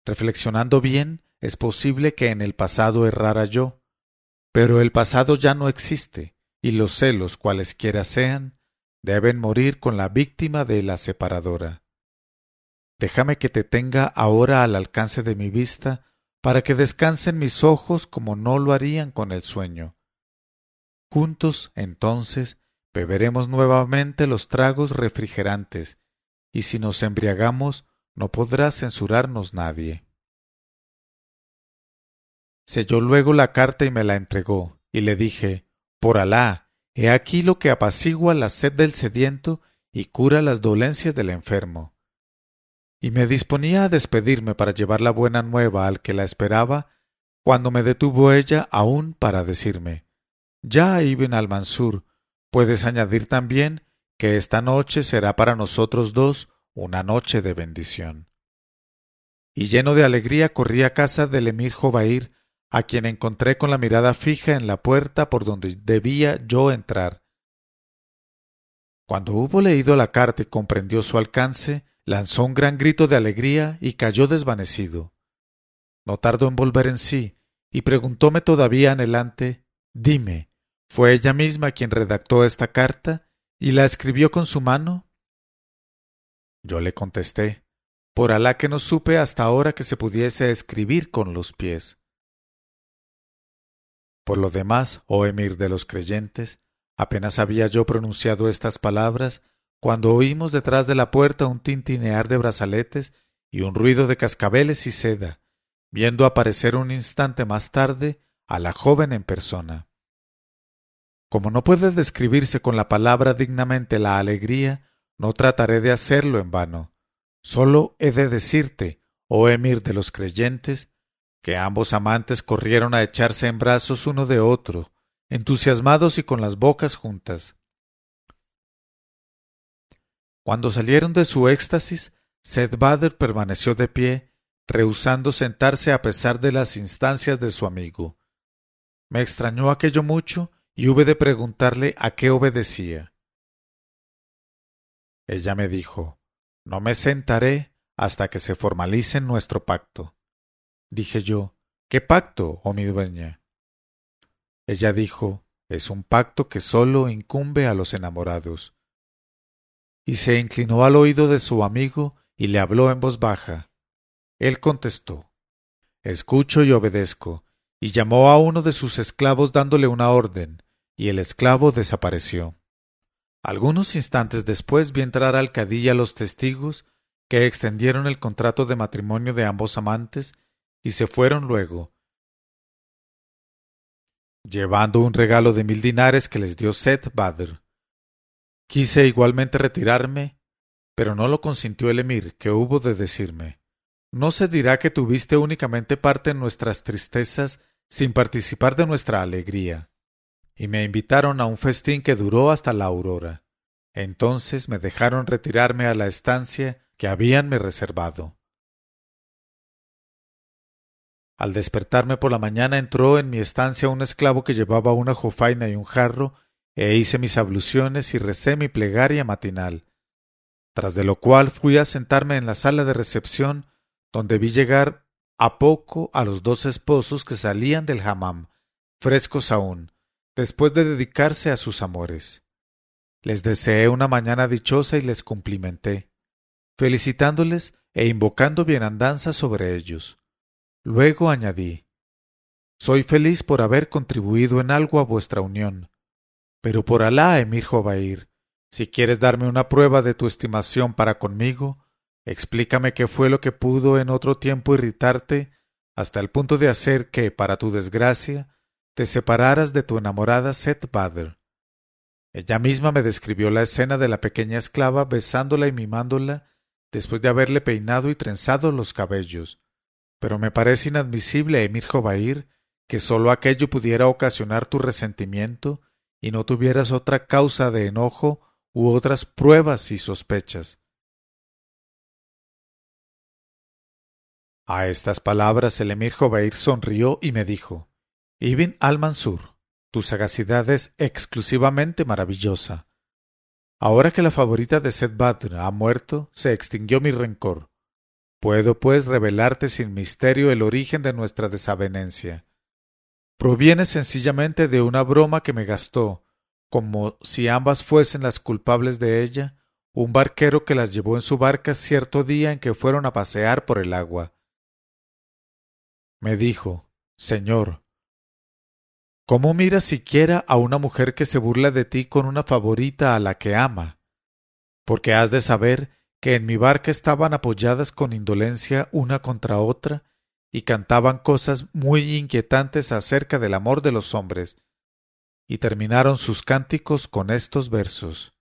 Reflexionando bien, es posible que en el pasado errara yo, pero el pasado ya no existe, y los celos, cualesquiera sean, deben morir con la víctima de la separadora. Déjame que te tenga ahora al alcance de mi vista para que descansen mis ojos como no lo harían con el sueño. Juntos, entonces, beberemos nuevamente los tragos refrigerantes, y si nos embriagamos, no podrá censurarnos nadie. Selló luego la carta y me la entregó, y le dije Por Alá, he aquí lo que apacigua la sed del sediento y cura las dolencias del enfermo y me disponía a despedirme para llevar la buena nueva al que la esperaba, cuando me detuvo ella aún para decirme Ya, Ibn al-Mansur, puedes añadir también que esta noche será para nosotros dos una noche de bendición. Y lleno de alegría corrí a casa del emir Jobair, a quien encontré con la mirada fija en la puerta por donde debía yo entrar. Cuando hubo leído la carta y comprendió su alcance, lanzó un gran grito de alegría y cayó desvanecido. No tardó en volver en sí, y preguntóme todavía anhelante Dime, ¿fue ella misma quien redactó esta carta y la escribió con su mano? Yo le contesté Por Alá que no supe hasta ahora que se pudiese escribir con los pies. Por lo demás, oh emir de los creyentes, apenas había yo pronunciado estas palabras cuando oímos detrás de la puerta un tintinear de brazaletes y un ruido de cascabeles y seda, viendo aparecer un instante más tarde a la joven en persona. Como no puede describirse con la palabra dignamente la alegría, no trataré de hacerlo en vano. Solo he de decirte, oh emir de los creyentes, que ambos amantes corrieron a echarse en brazos uno de otro, entusiasmados y con las bocas juntas. Cuando salieron de su éxtasis, Seth permaneció de pie, rehusando sentarse a pesar de las instancias de su amigo. Me extrañó aquello mucho y hube de preguntarle a qué obedecía. Ella me dijo No me sentaré hasta que se formalice nuestro pacto. Dije yo ¿Qué pacto, oh mi dueña? Ella dijo Es un pacto que sólo incumbe a los enamorados y se inclinó al oído de su amigo y le habló en voz baja. Él contestó Escucho y obedezco, y llamó a uno de sus esclavos dándole una orden, y el esclavo desapareció. Algunos instantes después vi entrar al cadilla los testigos que extendieron el contrato de matrimonio de ambos amantes y se fueron luego, llevando un regalo de mil dinares que les dio Seth Badr. Quise igualmente retirarme, pero no lo consintió el emir, que hubo de decirme No se dirá que tuviste únicamente parte en nuestras tristezas sin participar de nuestra alegría. Y me invitaron a un festín que duró hasta la aurora. Entonces me dejaron retirarme a la estancia que habíanme reservado. Al despertarme por la mañana entró en mi estancia un esclavo que llevaba una jofaina y un jarro e hice mis abluciones y recé mi plegaria matinal, tras de lo cual fui a sentarme en la sala de recepción, donde vi llegar a poco a los dos esposos que salían del hammam, frescos aún, después de dedicarse a sus amores. Les deseé una mañana dichosa y les cumplimenté. felicitándoles e invocando bienandanza sobre ellos. Luego añadí Soy feliz por haber contribuido en algo a vuestra unión. Pero por Alá, Emir Jobair, si quieres darme una prueba de tu estimación para conmigo, explícame qué fue lo que pudo en otro tiempo irritarte hasta el punto de hacer que, para tu desgracia, te separaras de tu enamorada Set Badr. Ella misma me describió la escena de la pequeña esclava besándola y mimándola después de haberle peinado y trenzado los cabellos. Pero me parece inadmisible, Emir Jobair, que sólo aquello pudiera ocasionar tu resentimiento y no tuvieras otra causa de enojo u otras pruebas y sospechas. A estas palabras el emir Jobair sonrió y me dijo Ibn al-Mansur, tu sagacidad es exclusivamente maravillosa. Ahora que la favorita de Seth Badr ha muerto, se extinguió mi rencor. Puedo, pues, revelarte sin misterio el origen de nuestra desavenencia. Proviene sencillamente de una broma que me gastó, como si ambas fuesen las culpables de ella, un barquero que las llevó en su barca cierto día en que fueron a pasear por el agua. Me dijo, Señor, ¿Cómo miras siquiera a una mujer que se burla de ti con una favorita a la que ama? Porque has de saber que en mi barca estaban apoyadas con indolencia una contra otra y cantaban cosas muy inquietantes acerca del amor de los hombres, y terminaron sus cánticos con estos versos.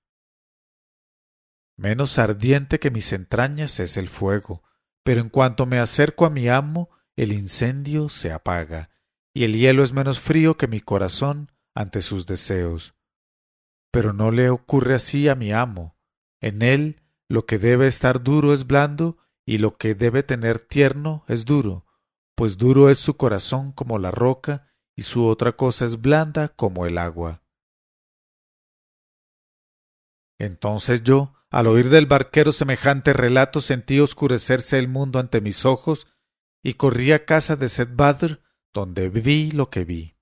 Menos ardiente que mis entrañas es el fuego, pero en cuanto me acerco a mi amo, el incendio se apaga y el hielo es menos frío que mi corazón ante sus deseos. Pero no le ocurre así a mi amo. En él lo que debe estar duro es blando y lo que debe tener tierno es duro, pues duro es su corazón como la roca y su otra cosa es blanda como el agua. Entonces yo, al oír del barquero semejante relato, sentí oscurecerse el mundo ante mis ojos y corrí a casa de Seth Badr donde vi lo que vi,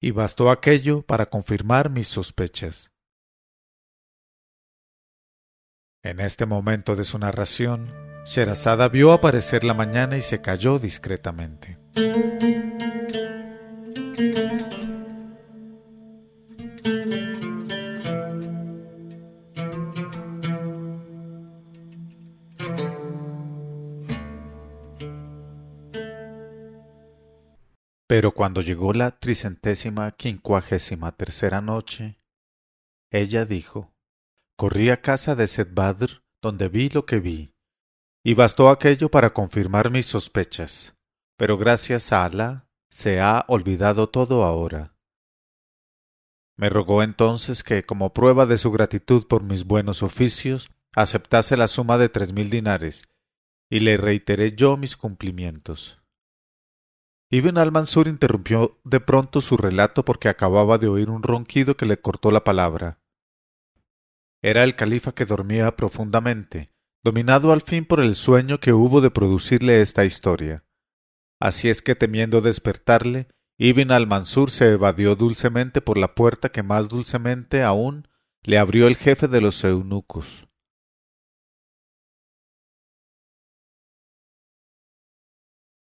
y bastó aquello para confirmar mis sospechas. En este momento de su narración, Sherazada vio aparecer la mañana y se calló discretamente. Pero cuando llegó la tricentésima quincuagésima tercera noche, ella dijo, Corrí a casa de Seth Badr, donde vi lo que vi, y bastó aquello para confirmar mis sospechas, pero gracias a Alá se ha olvidado todo ahora. Me rogó entonces que, como prueba de su gratitud por mis buenos oficios, aceptase la suma de tres mil dinares, y le reiteré yo mis cumplimientos. Ibn al-Mansur interrumpió de pronto su relato porque acababa de oír un ronquido que le cortó la palabra. Era el califa que dormía profundamente, dominado al fin por el sueño que hubo de producirle esta historia. Así es que temiendo despertarle, Ibn al-Mansur se evadió dulcemente por la puerta que más dulcemente aún le abrió el jefe de los eunucos.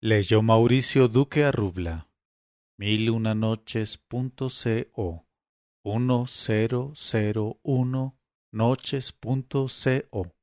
Leyó Mauricio Duque Arrubla. Mil una noches.co 1001 noches.co.